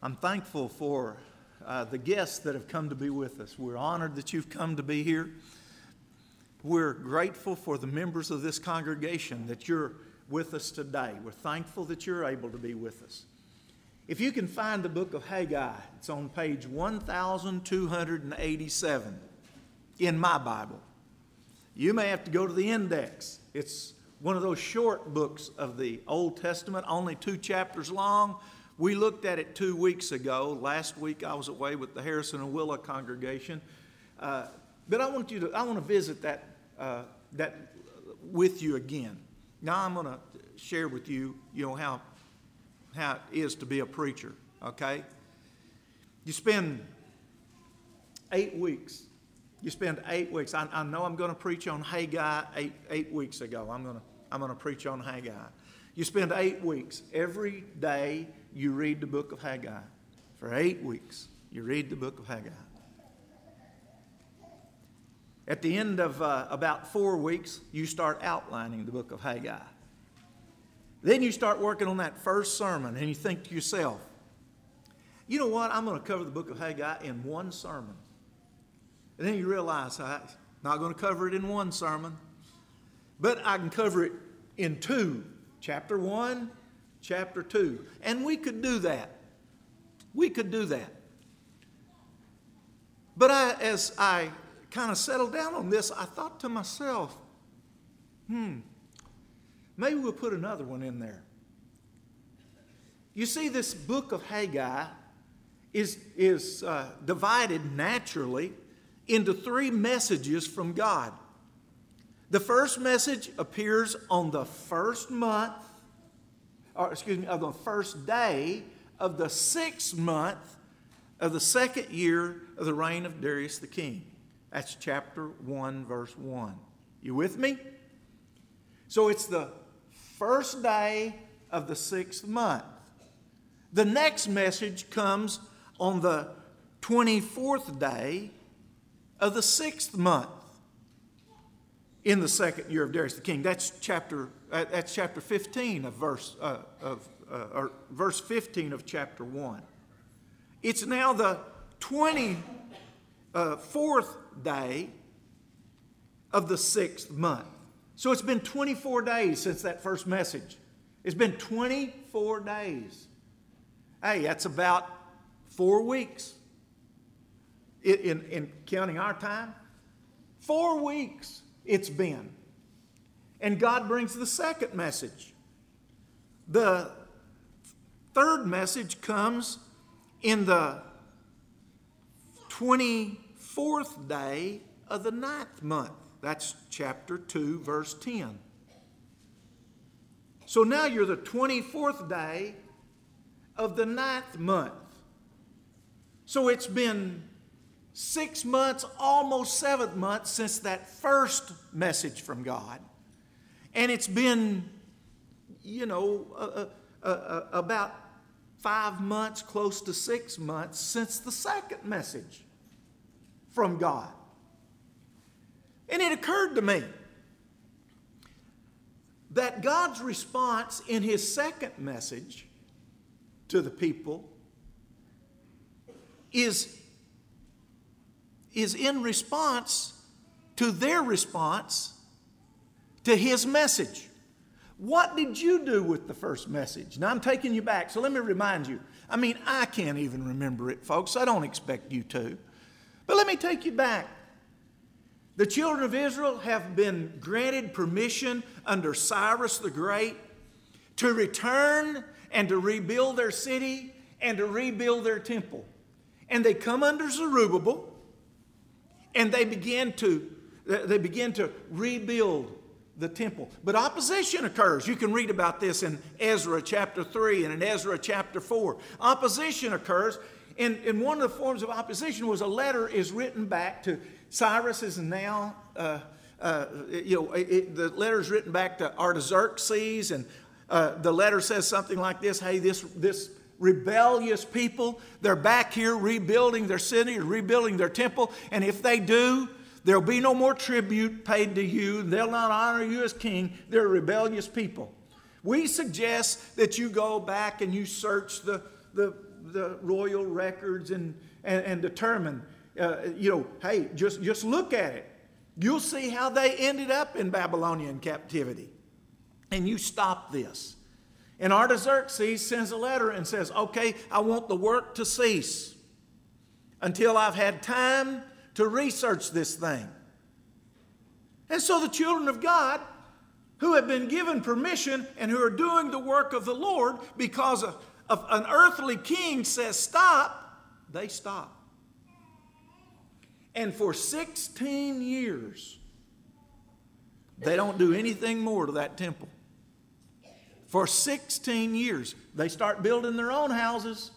I'm thankful for uh, the guests that have come to be with us. We're honored that you've come to be here. We're grateful for the members of this congregation that you're with us today. We're thankful that you're able to be with us. If you can find the book of Haggai, it's on page 1287 in my Bible. You may have to go to the index. It's one of those short books of the Old Testament, only two chapters long. We looked at it two weeks ago. Last week I was away with the Harrison and Willa congregation. Uh, but I want you to, I want to visit that, uh, that with you again. Now I'm going to share with you, you know, how, how it is to be a preacher, okay? You spend eight weeks you spend eight weeks. I, I know I'm going to preach on Haggai eight, eight weeks ago. I'm going to, I'm going to preach on Haggai. You spend eight weeks. Every day you read the book of Haggai. For eight weeks, you read the book of Haggai. At the end of uh, about four weeks, you start outlining the book of Haggai. Then you start working on that first sermon, and you think to yourself, you know what? I'm going to cover the book of Haggai in one sermon. And then you realize I'm not going to cover it in one sermon, but I can cover it in two chapter one, chapter two. And we could do that. We could do that. But I, as I kind of settled down on this, I thought to myself, hmm, maybe we'll put another one in there. You see, this book of Haggai is, is uh, divided naturally into three messages from God. The first message appears on the first month, or excuse me, of the first day of the sixth month of the second year of the reign of Darius the king. That's chapter 1, verse 1. You with me? So it's the first day of the sixth month. The next message comes on the 24th day of the sixth month in the second year of Darius the king. That's chapter, that's chapter 15 of verse, uh, of, uh, or verse 15 of chapter 1. It's now the 24th uh, day of the sixth month. So it's been 24 days since that first message. It's been 24 days. Hey, that's about four weeks in, in counting our time. Four weeks it's been. And God brings the second message. The third message comes in the 24th day of the ninth month. That's chapter 2, verse 10. So now you're the 24th day of the ninth month. So it's been six months, almost seven months since that first message from God. And it's been, you know, uh, uh, uh, about five months, close to six months since the second message from God. And it occurred to me that God's response in his second message to the people is is in response to their response to his message. What did you do with the first message? Now I'm taking you back, so let me remind you. I mean, I can't even remember it, folks. I don't expect you to. But let me take you back. The children of Israel have been granted permission under Cyrus the Great to return and to rebuild their city and to rebuild their temple. And they come under Zerubbabel, and they begin to they begin to rebuild the temple. But opposition occurs. You can read about this in Ezra chapter 3 and in Ezra chapter 4. Opposition occurs. And, and one of the forms of opposition was a letter is written back to Cyrus is now, uh, uh, you know, it, the letter is written back to Artaxerxes, and uh, the letter says something like this Hey, this, this rebellious people. They're back here rebuilding their city, rebuilding their temple, and if they do, there'll be no more tribute paid to you. They'll not honor you as king. They're rebellious people. We suggest that you go back and you search the, the, the royal records and, and, and determine, uh, you know, hey, just, just look at it. You'll see how they ended up in Babylonian captivity. And you stop this. And Artaxerxes sends a letter and says, okay, I want the work to cease until I've had time to research this thing. And so the children of God, who have been given permission and who are doing the work of the Lord because of, of an earthly king says stop, they stop. And for 16 years, they don't do anything more to that temple. For 16 years, they start building their own houses.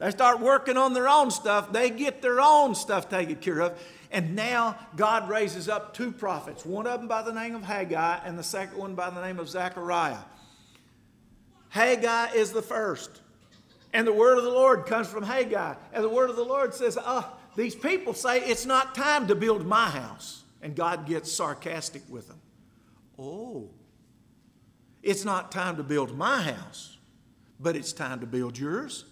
They start working on their own stuff. They get their own stuff taken care of. And now God raises up two prophets, one of them by the name of Haggai and the second one by the name of Zechariah. Haggai is the first. And the word of the Lord comes from Haggai. And the word of the Lord says, oh, these people say it's not time to build my house. And God gets sarcastic with them. Oh, it's not time to build my house, but it's time to build yours.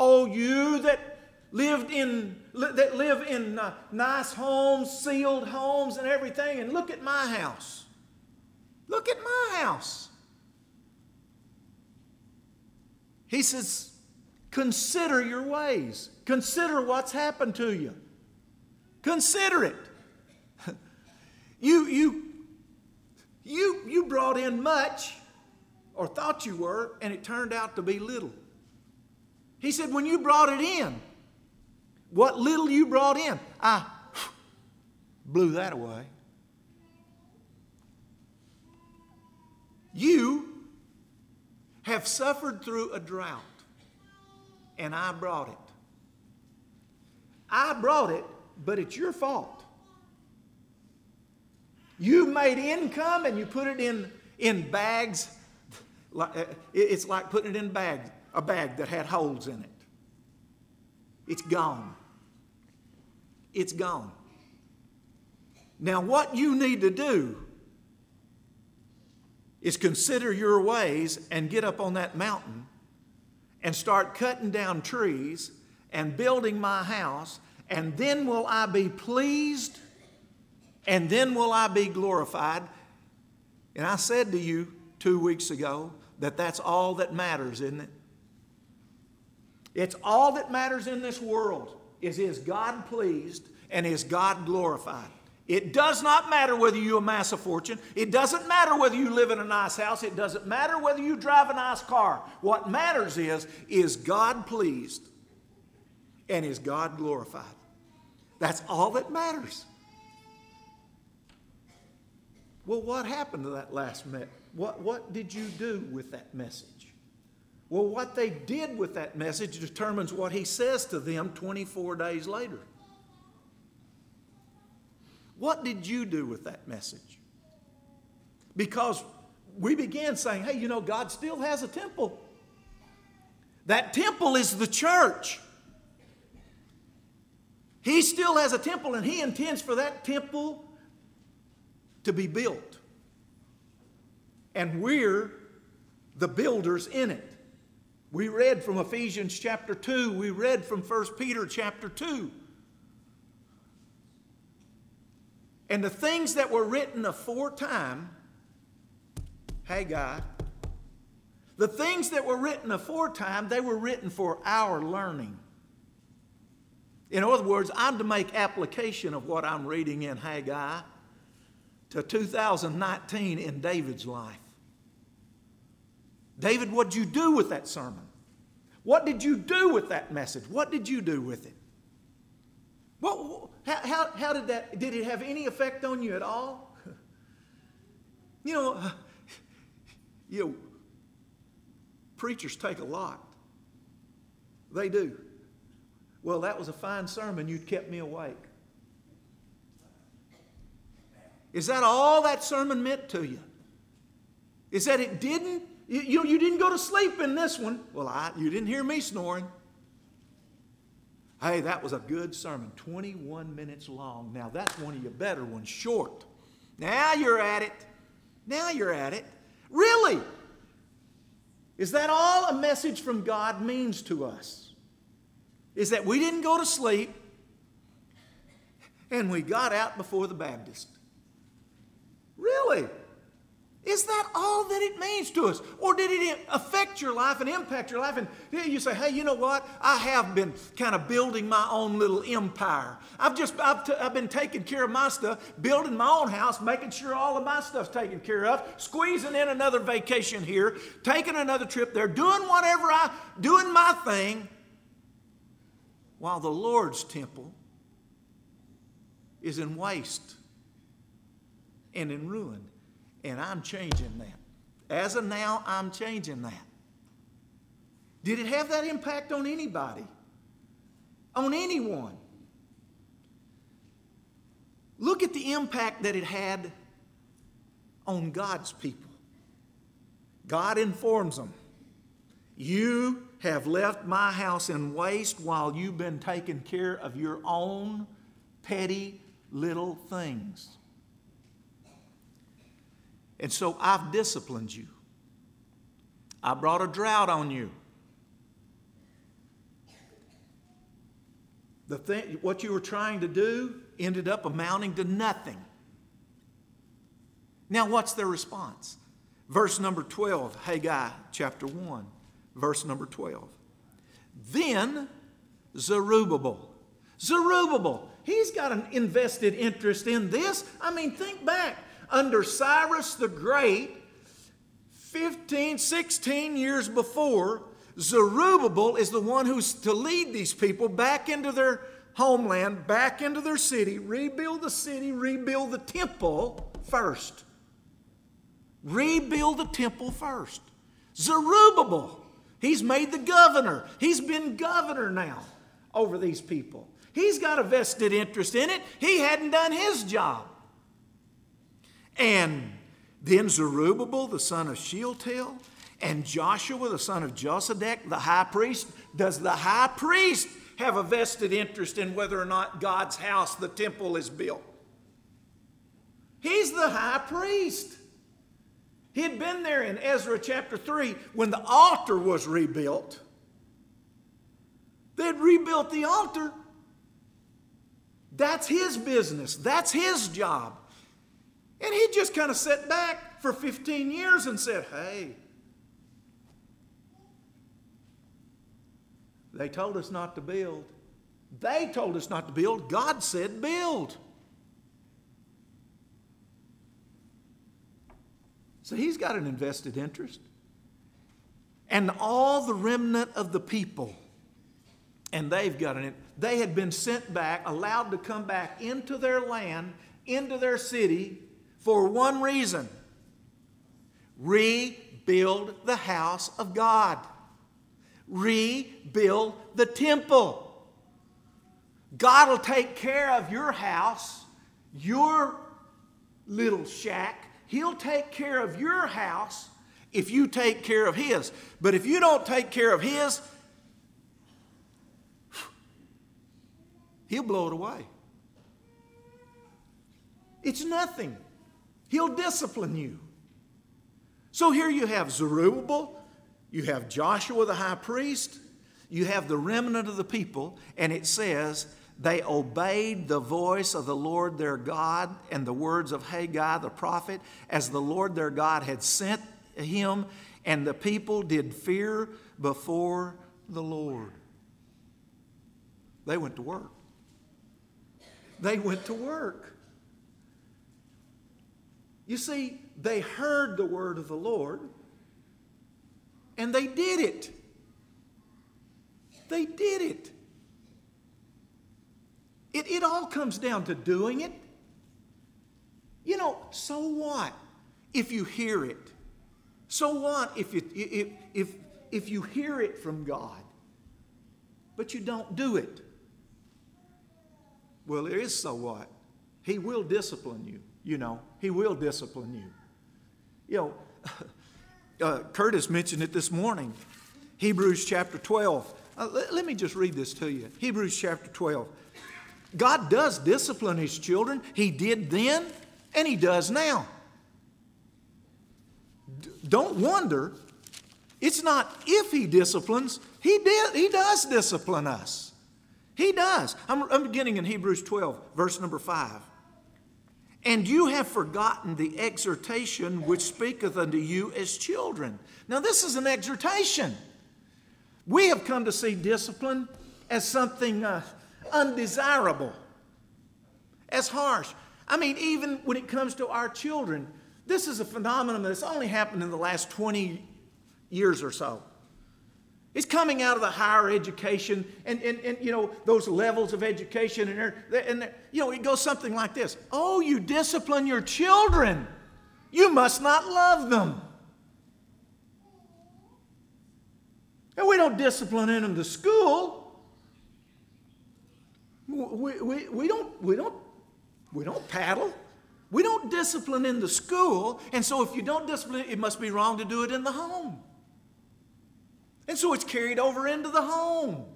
Oh, you that lived in that live in uh, nice homes, sealed homes, and everything, and look at my house. Look at my house. He says, consider your ways. Consider what's happened to you. Consider it. you, you, you, you brought in much, or thought you were, and it turned out to be little. He said, when you brought it in, what little you brought in, I blew that away. You have suffered through a drought, and I brought it. I brought it, but it's your fault. You made income and you put it in, in bags. Uh, it's like putting it in bags, a bag that had holes in it. It's gone. It's gone. Now, what you need to do is consider your ways and get up on that mountain and start cutting down trees and building my house, and then will I be pleased and then will I be glorified. And I said to you two weeks ago that that's all that matters, isn't it? It's all that matters in this world is is God pleased and is God glorified? It does not matter whether you amass a fortune. It doesn't matter whether you live in a nice house. It doesn't matter whether you drive a nice car. What matters is, is God pleased and is God glorified? That's all that matters. Well, what happened to that last message? What, what did you do with that message? Well, what they did with that message determines what he says to them 24 days later. What did you do with that message? Because we began saying, hey, you know, God still has a temple. That temple is the church. He still has a temple, and He intends for that temple to be built. And we're the builders in it. We read from Ephesians chapter 2, we read from 1 Peter chapter 2. And the things that were written aforetime, Haggai, the things that were written aforetime, they were written for our learning. In other words, I'm to make application of what I'm reading in Haggai to 2019 in David's life. David, what did you do with that sermon? What did you do with that message? What did you do with it? What, how, how, how did that, did it have any effect on you at all? you know, you know, preachers take a lot. They do. Well, that was a fine sermon. You kept me awake. Is that all that sermon meant to you? Is that it didn't you, you, you didn't go to sleep in this one. Well, I, you didn't hear me snoring. Hey, that was a good sermon, 21 minutes long. Now, that's one of your better ones, short. Now you're at it. Now you're at it. Really? Is that all a message from God means to us? Is that we didn't go to sleep and we got out before the Baptist? Really? Is that all that it means to us? Or did it affect your life and impact your life? And you say, hey, you know what? I have been kind of building my own little empire. I've just, I've, t- I've been taking care of my stuff, building my own house, making sure all of my stuff's taken care of, squeezing in another vacation here, taking another trip there, doing whatever I, doing my thing, while the Lord's temple is in waste and in ruin. And I'm changing that. As of now, I'm changing that. Did it have that impact on anybody? On anyone? Look at the impact that it had on God's people. God informs them, You have left my house in waste while you've been taking care of your own petty little things. And so I've disciplined you. I brought a drought on you. The thing, what you were trying to do ended up amounting to nothing. Now, what's their response? Verse number 12, Haggai chapter 1, verse number 12. Then Zerubbabel. Zerubbabel, he's got an invested interest in this. I mean, think back under Cyrus the Great, 15, 16 years before, Zerubbabel is the one who's to lead these people back into their homeland, back into their city, rebuild the city, rebuild the temple first. Rebuild the temple first. Zerubbabel, he's made the governor. He's been governor now over these people. He's got a vested interest in it. He hadn't done his job. And then Zerubbabel, the son of Shealtiel, and Joshua, the son of Josedek, the high priest. Does the high priest have a vested interest in whether or not God's house, the temple, is built? He's the high priest. He had been there in Ezra chapter 3 when the altar was rebuilt. They had rebuilt the altar. That's his business, that's his job. And he just kind of sat back for 15 years and said, Hey, they told us not to build. They told us not to build. God said, Build. So he's got an invested interest. And all the remnant of the people, and they've got an, they had been sent back, allowed to come back into their land, into their city, for one reason rebuild the house of God, rebuild the temple. God will take care of your house, your little shack. He'll take care of your house if you take care of His. But if you don't take care of His, He'll blow it away. It's nothing. He'll discipline you. So here you have Zerubbabel, you have Joshua the high priest, you have the remnant of the people, and it says, they obeyed the voice of the Lord their God and the words of Haggai the prophet, as the Lord their God had sent him, and the people did fear before the Lord. They went to work. They went to work. You see, they heard the word of the Lord and they did it. They did it. It, it all comes down to doing it. You know, so what if you hear it? So what if, you, if, if, if you hear it from God, but you don't do it? Well, there is so what. He will discipline you you know, He will discipline you. You know, uh, Curtis mentioned it this morning. Hebrews chapter 12. Uh, let, let me just read this to you. Hebrews chapter 12. God does discipline His children. He did then, and He does now. D- don't wonder It's not if he disciplines, he, did, he does discipline us. He does. I'm, I'm beginning in Hebrews 12, verse number 5. And you have forgotten the exhortation which speaketh unto you as children. Now, this is an exhortation. We have come to see discipline as something uh, undesirable, as harsh. I mean, even when it comes to our children, this is a phenomenon that's only happened in the last 20 years or so. It's coming out of the higher education and, and, and you know, those levels of education. And, and you know, it goes something like this Oh, you discipline your children. You must not love them. And we don't discipline in them to school. We, we, we, don't, we, don't, we don't paddle. We don't discipline in the school. And so if you don't discipline, it must be wrong to do it in the home. And so it's carried over into the home.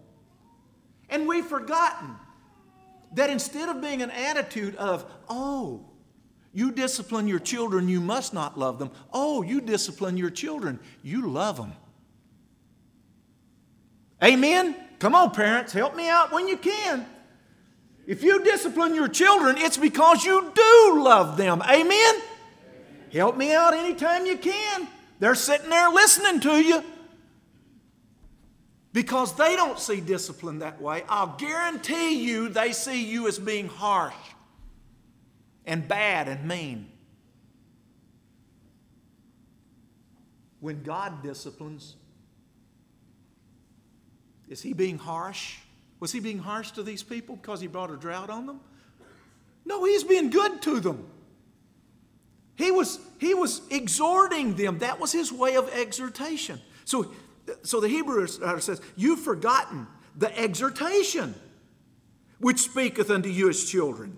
And we've forgotten that instead of being an attitude of, oh, you discipline your children, you must not love them. Oh, you discipline your children, you love them. Amen? Come on, parents, help me out when you can. If you discipline your children, it's because you do love them. Amen? Amen? Help me out anytime you can. They're sitting there listening to you because they don't see discipline that way. I'll guarantee you they see you as being harsh and bad and mean. When God disciplines, is He being harsh? Was He being harsh to these people because He brought a drought on them? No, He's being good to them. He was, he was exhorting them. That was His way of exhortation. So so the Hebrew says, You've forgotten the exhortation which speaketh unto you as children.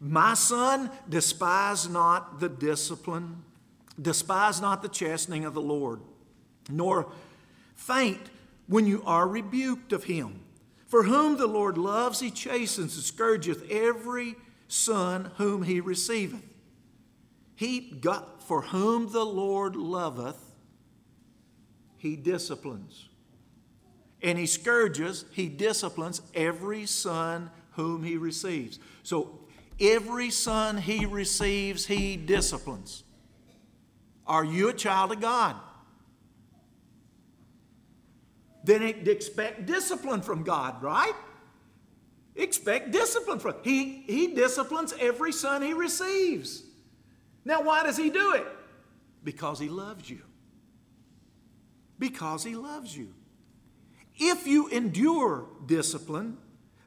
My son, despise not the discipline, despise not the chastening of the Lord, nor faint when you are rebuked of him. For whom the Lord loves, he chastens and scourgeth every son whom he receiveth. He got for whom the Lord loveth, he disciplines. And he scourges, he disciplines every son whom he receives. So every son he receives, he disciplines. Are you a child of God? Then expect discipline from God, right? Expect discipline from he he disciplines every son he receives. Now why does he do it? Because he loves you because He loves you. If you endure discipline,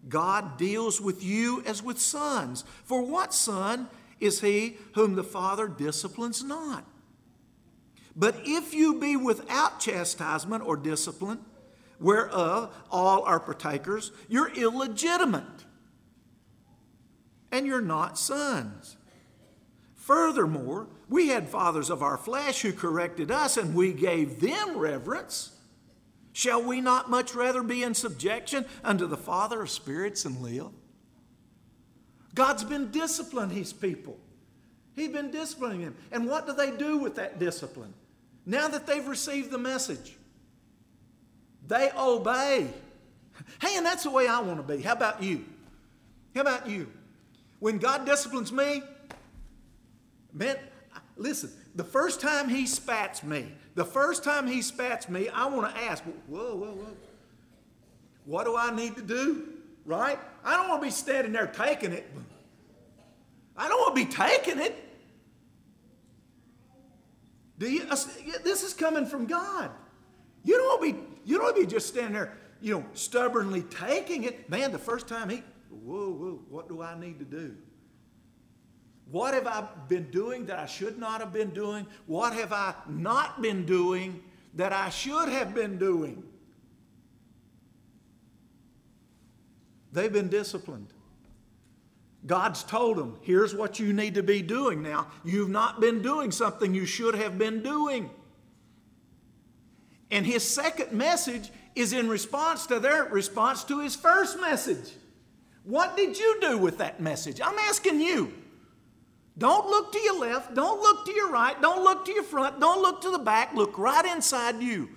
God deals with you as with sons. For what son is he whom the Father disciplines not? But if you be without chastisement or discipline, whereof all are partakers, you're illegitimate and you're not sons. Furthermore, we had fathers of our flesh who corrected us, and we gave them reverence. Shall we not much rather be in subjection unto the Father of spirits and live? God's been disciplining his people. He's been disciplining them. And what do they do with that discipline? Now that they've received the message, they obey. Hey, and that's the way I want to be. How about you? How about you? When God disciplines me, Man, listen, the first time he spats me, the first time he spats me, I want to ask, whoa, whoa, whoa. What do I need to do? Right? I don't want to be standing there taking it. I don't want to be taking it. Do you? Uh, this is coming from God. You don't want to be. You don't want to be just standing there, you know, stubbornly taking it. Man, the first time he, whoa, whoa, what do I need to do? What have I been doing that I should not have been doing? What have I not been doing that I should have been doing? They've been disciplined. God's told them, here's what you need to be doing now. You've not been doing something you should have been doing. And his second message is in response to their response to his first message. What did you do with that message? I'm asking you. Don't look to your left. Don't look to your right. Don't look to your front. Don't look to the back. Look right inside you.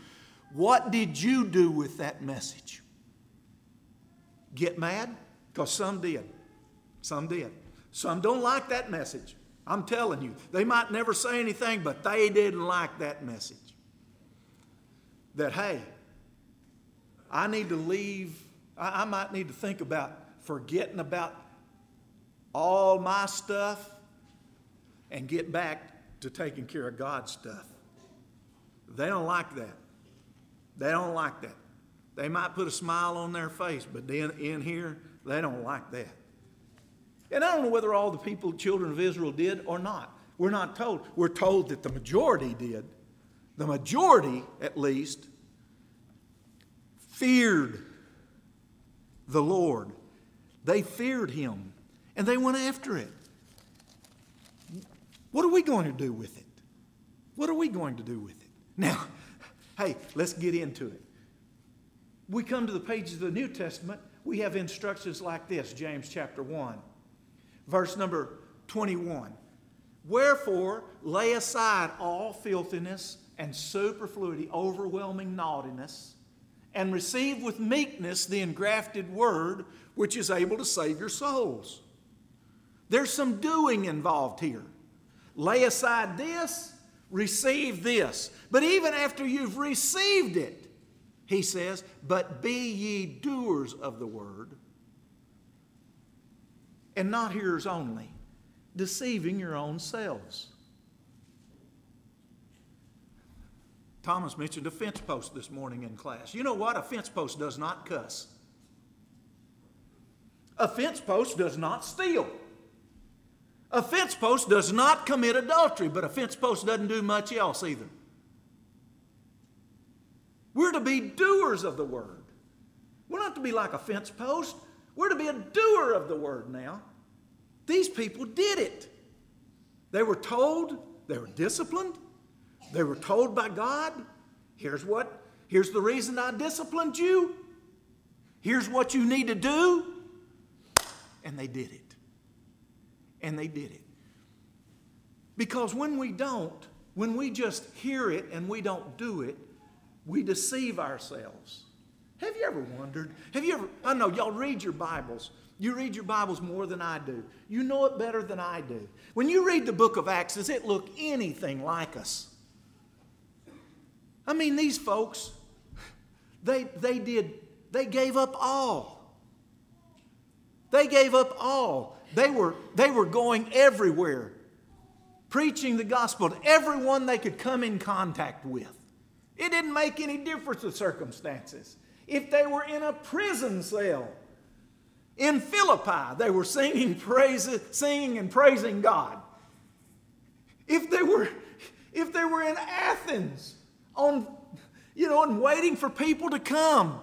What did you do with that message? Get mad? Because some did. Some did. Some don't like that message. I'm telling you. They might never say anything, but they didn't like that message. That, hey, I need to leave, I, might need to think about forgetting about all my stuff and get back to taking care of God's stuff. They don't like that. They don't like that. They might put a smile on their face, but then in here, they don't like that. And I don't know whether all the people, children of Israel, did or not. We're not told. We're told that the majority did. The majority, at least, feared the Lord. They feared Him and they went after it. What are we going to do with it? What are we going to do with it? Now, hey, let's get into it. We come to the pages of the New Testament, we have instructions like this James chapter 1, verse number 21. Wherefore, lay aside all filthiness and superfluity, overwhelming naughtiness, and receive with meekness the engrafted word which is able to save your souls. There's some doing involved here. Lay aside this, receive this. But even after you've received it, he says, But be ye doers of the word, and not hearers only, deceiving your own selves. Thomas mentioned a fence post this morning in class. You know what? A fence post does not cuss. A fence post does not steal. A fence post does not commit adultery, but a fence post doesn't do much else either. We're to be doers of the word. We're not to be like a fence post. We're to be a doer of the word now. These people did it. They were told, they were disciplined, they were told by God, here's what, here's the reason I disciplined you. Here's what you need to do. And they did it. And they did it. Because when we don't, when we just hear it and we don't do it, we deceive ourselves. Have you ever wondered? Have you ever, I know y'all read your Bibles. You read your Bibles more than I do. You know it better than I do. When you read the book of Acts, does it look anything like us? I mean, these folks, they, they did, they gave up all. They gave up all. They were, they were going everywhere, preaching the gospel to everyone they could come in contact with. It didn't make any difference the circumstances. If they were in a prison cell in Philippi, they were singing praises, singing and praising God. If they were, if they were in Athens on, you know, and waiting for people to come,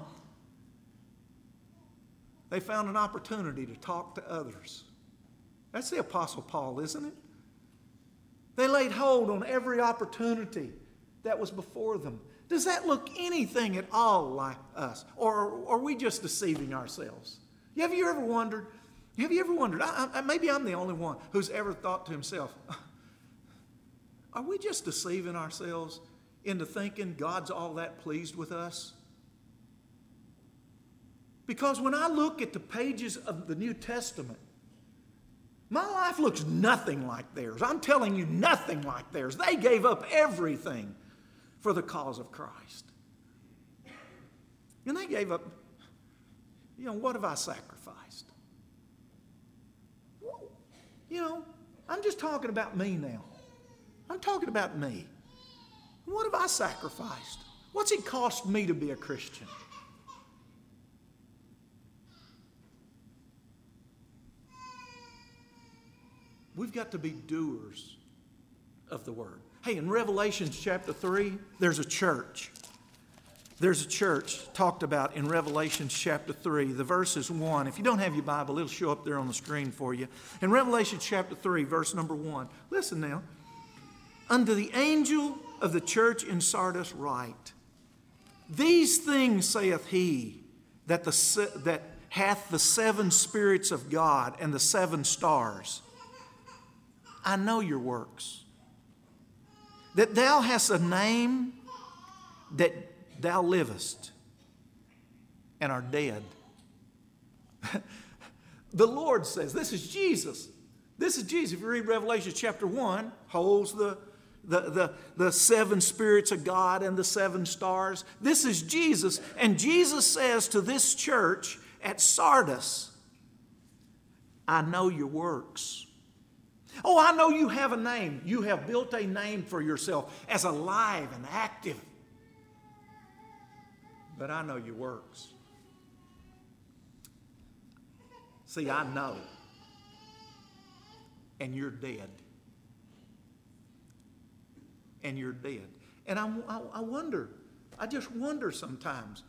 they found an opportunity to talk to others. That's the Apostle Paul, isn't it? They laid hold on every opportunity that was before them. Does that look anything at all like us? Or are we just deceiving ourselves? Have you ever wondered? Have you ever wondered? I, I, maybe I'm the only one who's ever thought to himself, are we just deceiving ourselves into thinking God's all that pleased with us? Because when I look at the pages of the New Testament, my life looks nothing like theirs. I'm telling you, nothing like theirs. They gave up everything for the cause of Christ. And they gave up, you know, what have I sacrificed? You know, I'm just talking about me now. I'm talking about me. What have I sacrificed? What's it cost me to be a Christian? We've got to be doers of the word. Hey, in Revelation chapter 3, there's a church. There's a church talked about in Revelation chapter 3. The verse is 1. If you don't have your Bible, it'll show up there on the screen for you. In Revelation chapter 3, verse number 1. Listen now. Unto the angel of the church in Sardis write, These things saith he that, the, that hath the seven spirits of God and the seven stars. I know your works that thou hast a name that thou livest and are dead. the Lord says, This is Jesus. This is Jesus. If you read Revelation chapter 1, holds the, the, the, the seven spirits of God and the seven stars. This is Jesus. And Jesus says to this church at Sardis, I know your works. Oh, I know you have a name. You have built a name for yourself as alive and active. But I know your works. See, I know. And you're dead. And you're dead. And I, I, I wonder, I just wonder sometimes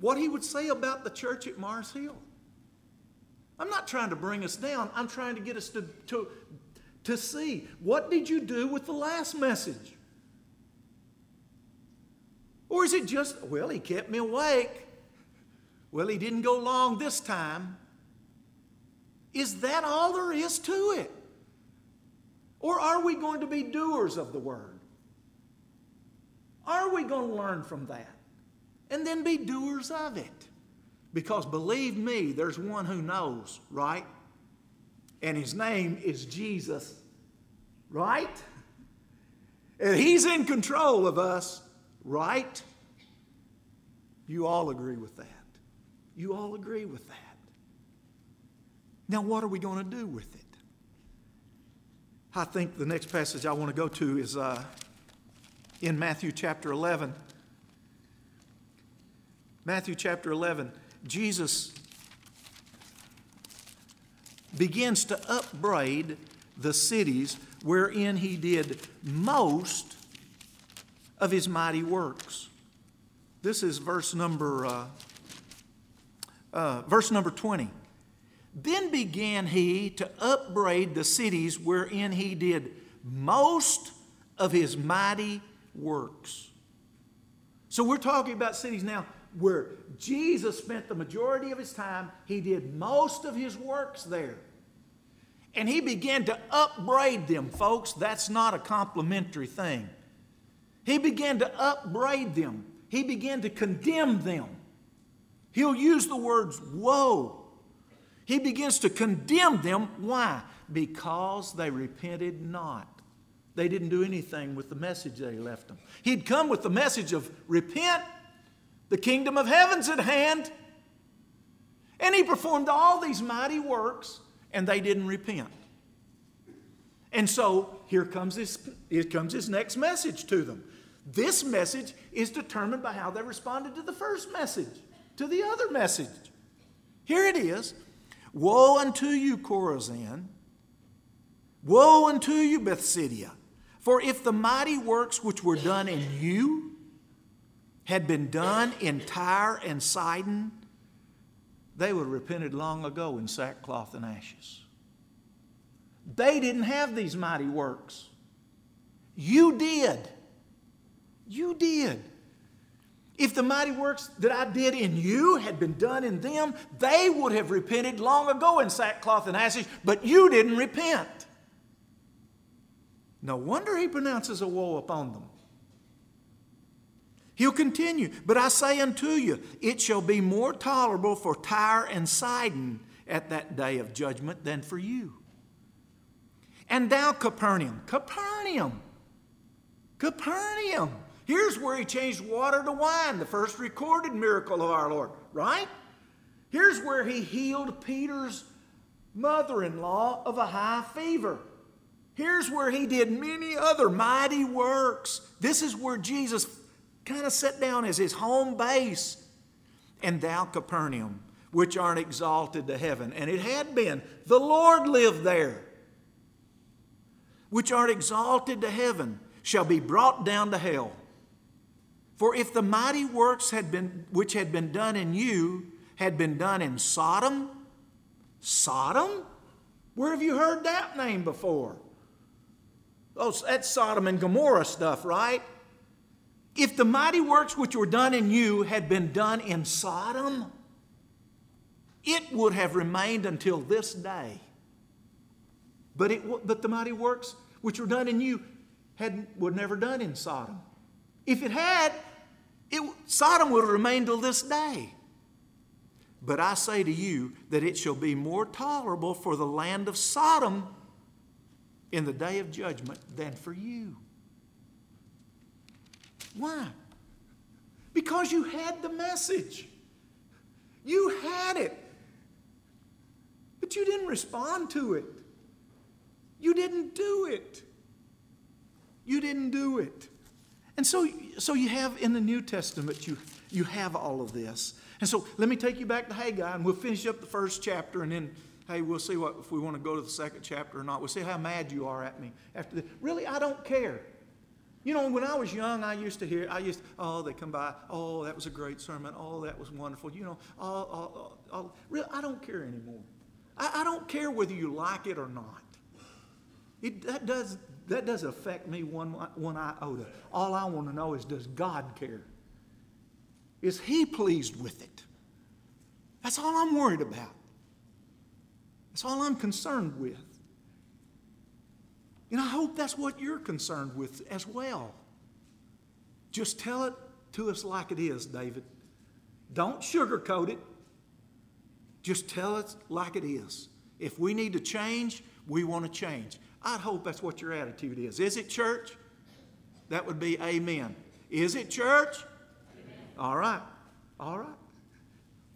what he would say about the church at Mars Hill. I'm not trying to bring us down. I'm trying to get us to, to, to see what did you do with the last message? Or is it just, well, he kept me awake. Well, he didn't go long this time. Is that all there is to it? Or are we going to be doers of the word? Are we going to learn from that and then be doers of it? Because believe me, there's one who knows, right? And his name is Jesus, right? And he's in control of us, right? You all agree with that. You all agree with that. Now, what are we going to do with it? I think the next passage I want to go to is uh, in Matthew chapter 11. Matthew chapter 11, Jesus begins to upbraid the cities wherein he did most of his mighty works. This is verse number uh, uh, verse number 20. Then began he to upbraid the cities wherein he did most of his mighty works. So we're talking about cities now where Jesus spent the majority of his time, he did most of his works there. And he began to upbraid them, folks. That's not a complimentary thing. He began to upbraid them, he began to condemn them. He'll use the words woe. He begins to condemn them. Why? Because they repented not. They didn't do anything with the message he left them. He'd come with the message of repent the kingdom of heaven's at hand. And he performed all these mighty works, and they didn't repent. And so here comes this, here comes his next message to them. This message is determined by how they responded to the first message, to the other message. Here it is Woe unto you, Chorazin! Woe unto you, Bethsaida! For if the mighty works which were done in you had been done in Tyre and Sidon, they would have repented long ago in sackcloth and ashes. They didn't have these mighty works. You did. You did. If the mighty works that I did in you had been done in them, they would have repented long ago in sackcloth and ashes, but you didn't repent. No wonder he pronounces a woe upon them. He'll continue, but I say unto you, it shall be more tolerable for Tyre and Sidon at that day of judgment than for you. And thou, Capernaum, Capernaum, Capernaum. Here's where he changed water to wine, the first recorded miracle of our Lord, right? Here's where he healed Peter's mother in law of a high fever. Here's where he did many other mighty works. This is where Jesus kind of set down as his home base. And thou, Capernaum, which aren't exalted to heaven. And it had been. The Lord lived there. Which art exalted to heaven shall be brought down to hell. For if the mighty works had been, which had been done in you had been done in Sodom, Sodom? Where have you heard that name before? Oh, that's Sodom and Gomorrah stuff, right? If the mighty works which were done in you had been done in Sodom, it would have remained until this day. But, it, but the mighty works which were done in you had, were never done in Sodom. If it had, It, Sodom will remain till this day. But I say to you that it shall be more tolerable for the land of Sodom in the day of judgment than for you. Why? Because you had the message. You had it. But you didn't respond to it. You didn't do it. You didn't do it. And so, so you have in the New Testament, you, you have all of this. And so let me take you back to Haggai, and we'll finish up the first chapter, and then, hey, we'll see what if we want to go to the second chapter or not. We'll see how mad you are at me after this. Really, I don't care. You know, when I was young, I used to hear, I used, oh, they come by, oh, that was a great sermon, oh, that was wonderful. You know, oh, oh, oh, oh. really, I don't care anymore. I, I don't care whether you like it or not. It, that, does, that doesn't affect me one, one iota. Oh, all I want to know is does God care? Is He pleased with it? That's all I'm worried about. That's all I'm concerned with. And I hope that's what you're concerned with as well. Just tell it to us like it is, David. Don't sugarcoat it. Just tell it like it is. If we need to change, we want to change. I'd hope that's what your attitude is. Is it church? That would be amen. Is it church? Amen. All right. All right.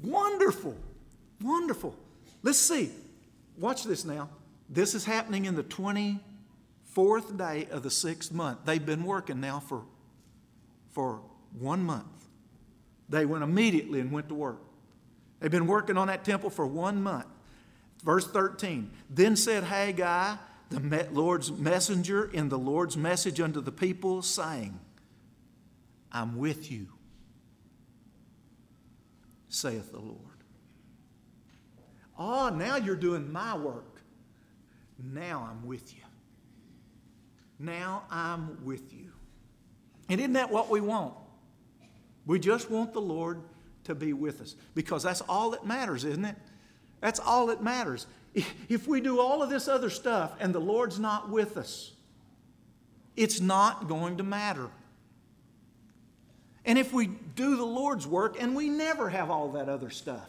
Wonderful. Wonderful. Let's see. Watch this now. This is happening in the 24th day of the sixth month. They've been working now for, for one month. They went immediately and went to work. They've been working on that temple for one month. Verse 13 Then said Haggai, the Lord's messenger in the Lord's message unto the people, saying, I'm with you, saith the Lord. Oh, now you're doing my work. Now I'm with you. Now I'm with you. And isn't that what we want? We just want the Lord to be with us because that's all that matters, isn't it? That's all that matters. If we do all of this other stuff and the Lord's not with us, it's not going to matter. And if we do the Lord's work and we never have all that other stuff,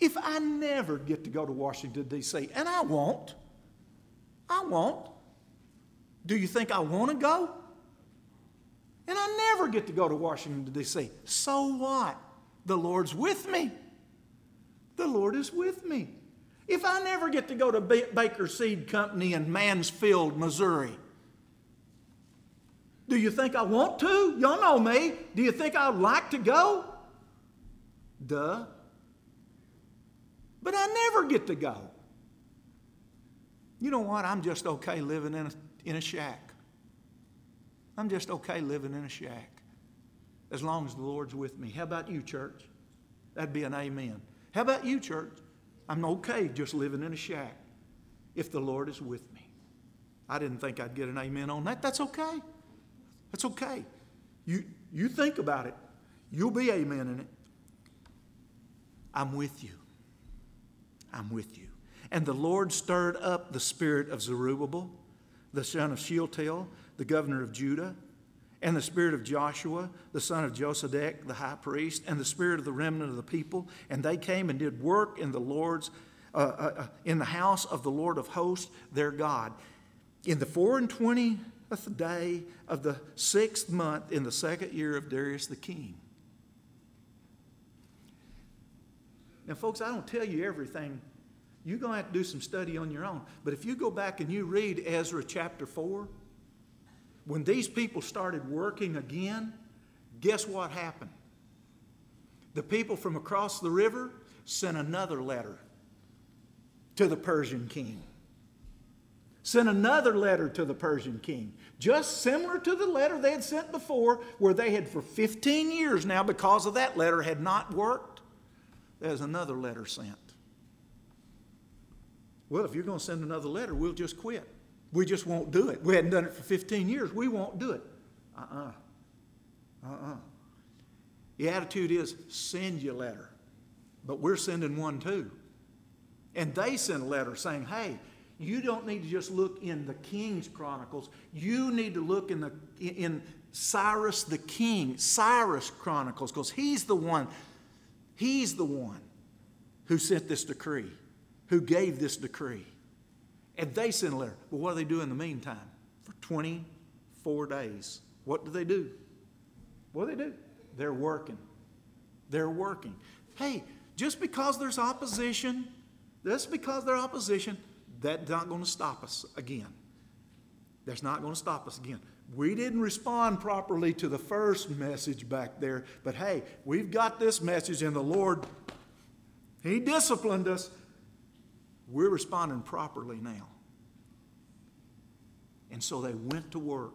if I never get to go to Washington, D.C., and I won't, I won't, do you think I want to go? And I never get to go to Washington, D.C. So what? The Lord's with me. The Lord is with me. If I never get to go to Baker Seed Company in Mansfield, Missouri, do you think I want to? Y'all know me. Do you think I'd like to go? Duh. But I never get to go. You know what? I'm just okay living in a, in a shack. I'm just okay living in a shack as long as the Lord's with me. How about you, church? That'd be an amen. How about you, church? I'm okay just living in a shack if the Lord is with me. I didn't think I'd get an amen on that. That's okay. That's okay. You, you think about it. You'll be amen in it. I'm with you. I'm with you. And the Lord stirred up the spirit of Zerubbabel, the son of Shealtiel, the governor of Judah, and the spirit of Joshua, the son of Josedech, the high priest, and the spirit of the remnant of the people. And they came and did work in the Lord's, uh, uh, uh, in the house of the Lord of hosts, their God. In the four and twentieth day of the sixth month, in the second year of Darius the king. Now, folks, I don't tell you everything. You're going to have to do some study on your own. But if you go back and you read Ezra chapter 4, when these people started working again, guess what happened? The people from across the river sent another letter to the Persian king. Sent another letter to the Persian king, just similar to the letter they had sent before, where they had for 15 years now, because of that letter, had not worked. There's another letter sent. Well, if you're going to send another letter, we'll just quit. We just won't do it. We hadn't done it for 15 years. We won't do it. Uh uh-uh. uh. Uh-uh. The attitude is send your letter. But we're sending one too. And they sent a letter saying, hey, You don't need to just look in the King's Chronicles. You need to look in the in Cyrus the King, Cyrus Chronicles, because he's the one, he's the one who sent this decree, who gave this decree. And they sent a letter. But what do they do in the meantime? For 24 days. What do they do? What do they do? They're working. They're working. Hey, just because there's opposition, just because there's opposition, that's not going to stop us again. That's not going to stop us again. We didn't respond properly to the first message back there, but hey, we've got this message, and the Lord, He disciplined us. We're responding properly now. And so they went to work.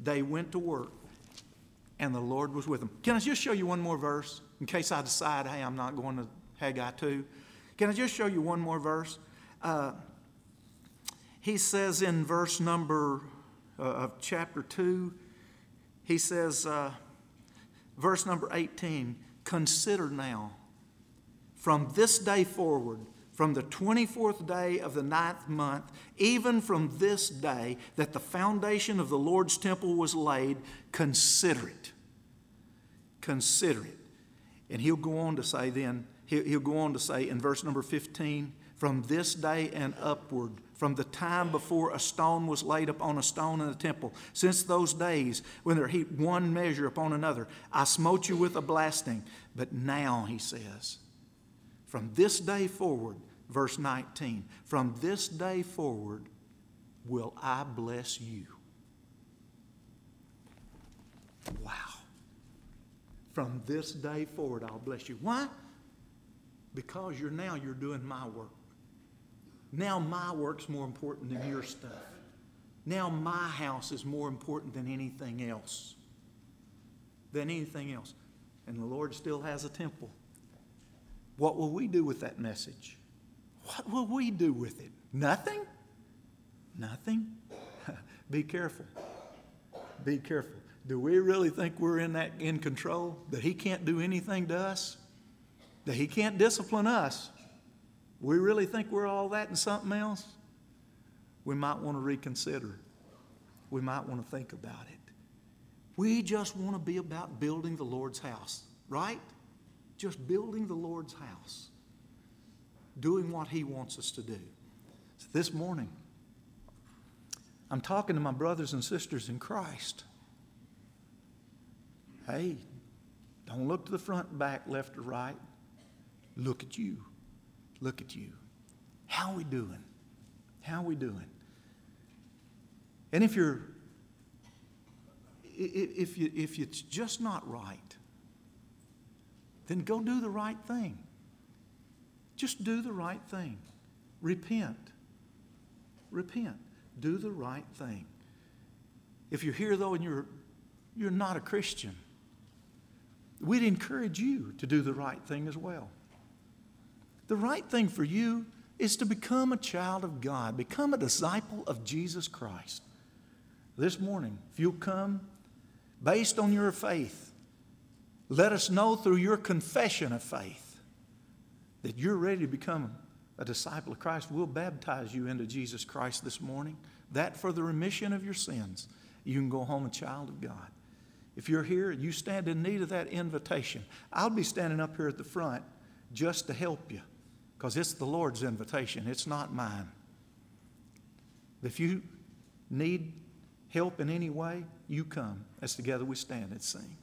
They went to work, and the Lord was with them. Can I just show you one more verse in case I decide, hey, I'm not going to Haggai 2? Can I just show you one more verse? Uh, he says in verse number uh, of chapter 2, he says, uh, verse number 18, consider now from this day forward, from the 24th day of the ninth month, even from this day that the foundation of the Lord's temple was laid, consider it. Consider it. And he'll go on to say then, he'll go on to say in verse number 15, from this day and upward, from the time before a stone was laid upon a stone in the temple, since those days when there heaped one measure upon another, I smote you with a blasting. But now, he says, from this day forward, verse 19, from this day forward will I bless you. Wow. From this day forward, I'll bless you. Why? Because you're now you're doing my work. Now my work's more important than your stuff. Now my house is more important than anything else. Than anything else. And the Lord still has a temple. What will we do with that message? What will we do with it? Nothing? Nothing? Be careful. Be careful. Do we really think we're in that in control? That he can't do anything to us? That he can't discipline us? we really think we're all that and something else, we might want to reconsider. We might want to think about it. We just want to be about building the Lord's house, right? Just building the Lord's house, doing what He wants us to do. So this morning, I'm talking to my brothers and sisters in Christ. Hey, don't look to the front, back, left, or right. Look at you. Look at you. How are we doing? How are we doing? And if you're if you if it's just not right, then go do the right thing. Just do the right thing. Repent. Repent. Do the right thing. If you're here though and you're you're not a Christian, we'd encourage you to do the right thing as well. The right thing for you is to become a child of God, become a disciple of Jesus Christ. This morning, if you'll come based on your faith, let us know through your confession of faith that you're ready to become a disciple of Christ. We'll baptize you into Jesus Christ this morning. That for the remission of your sins. You can go home a child of God. If you're here, and you stand in need of that invitation. I'll be standing up here at the front just to help you because it's the Lord's invitation, it's not mine. If you need help in any way, you come as together we stand and sing.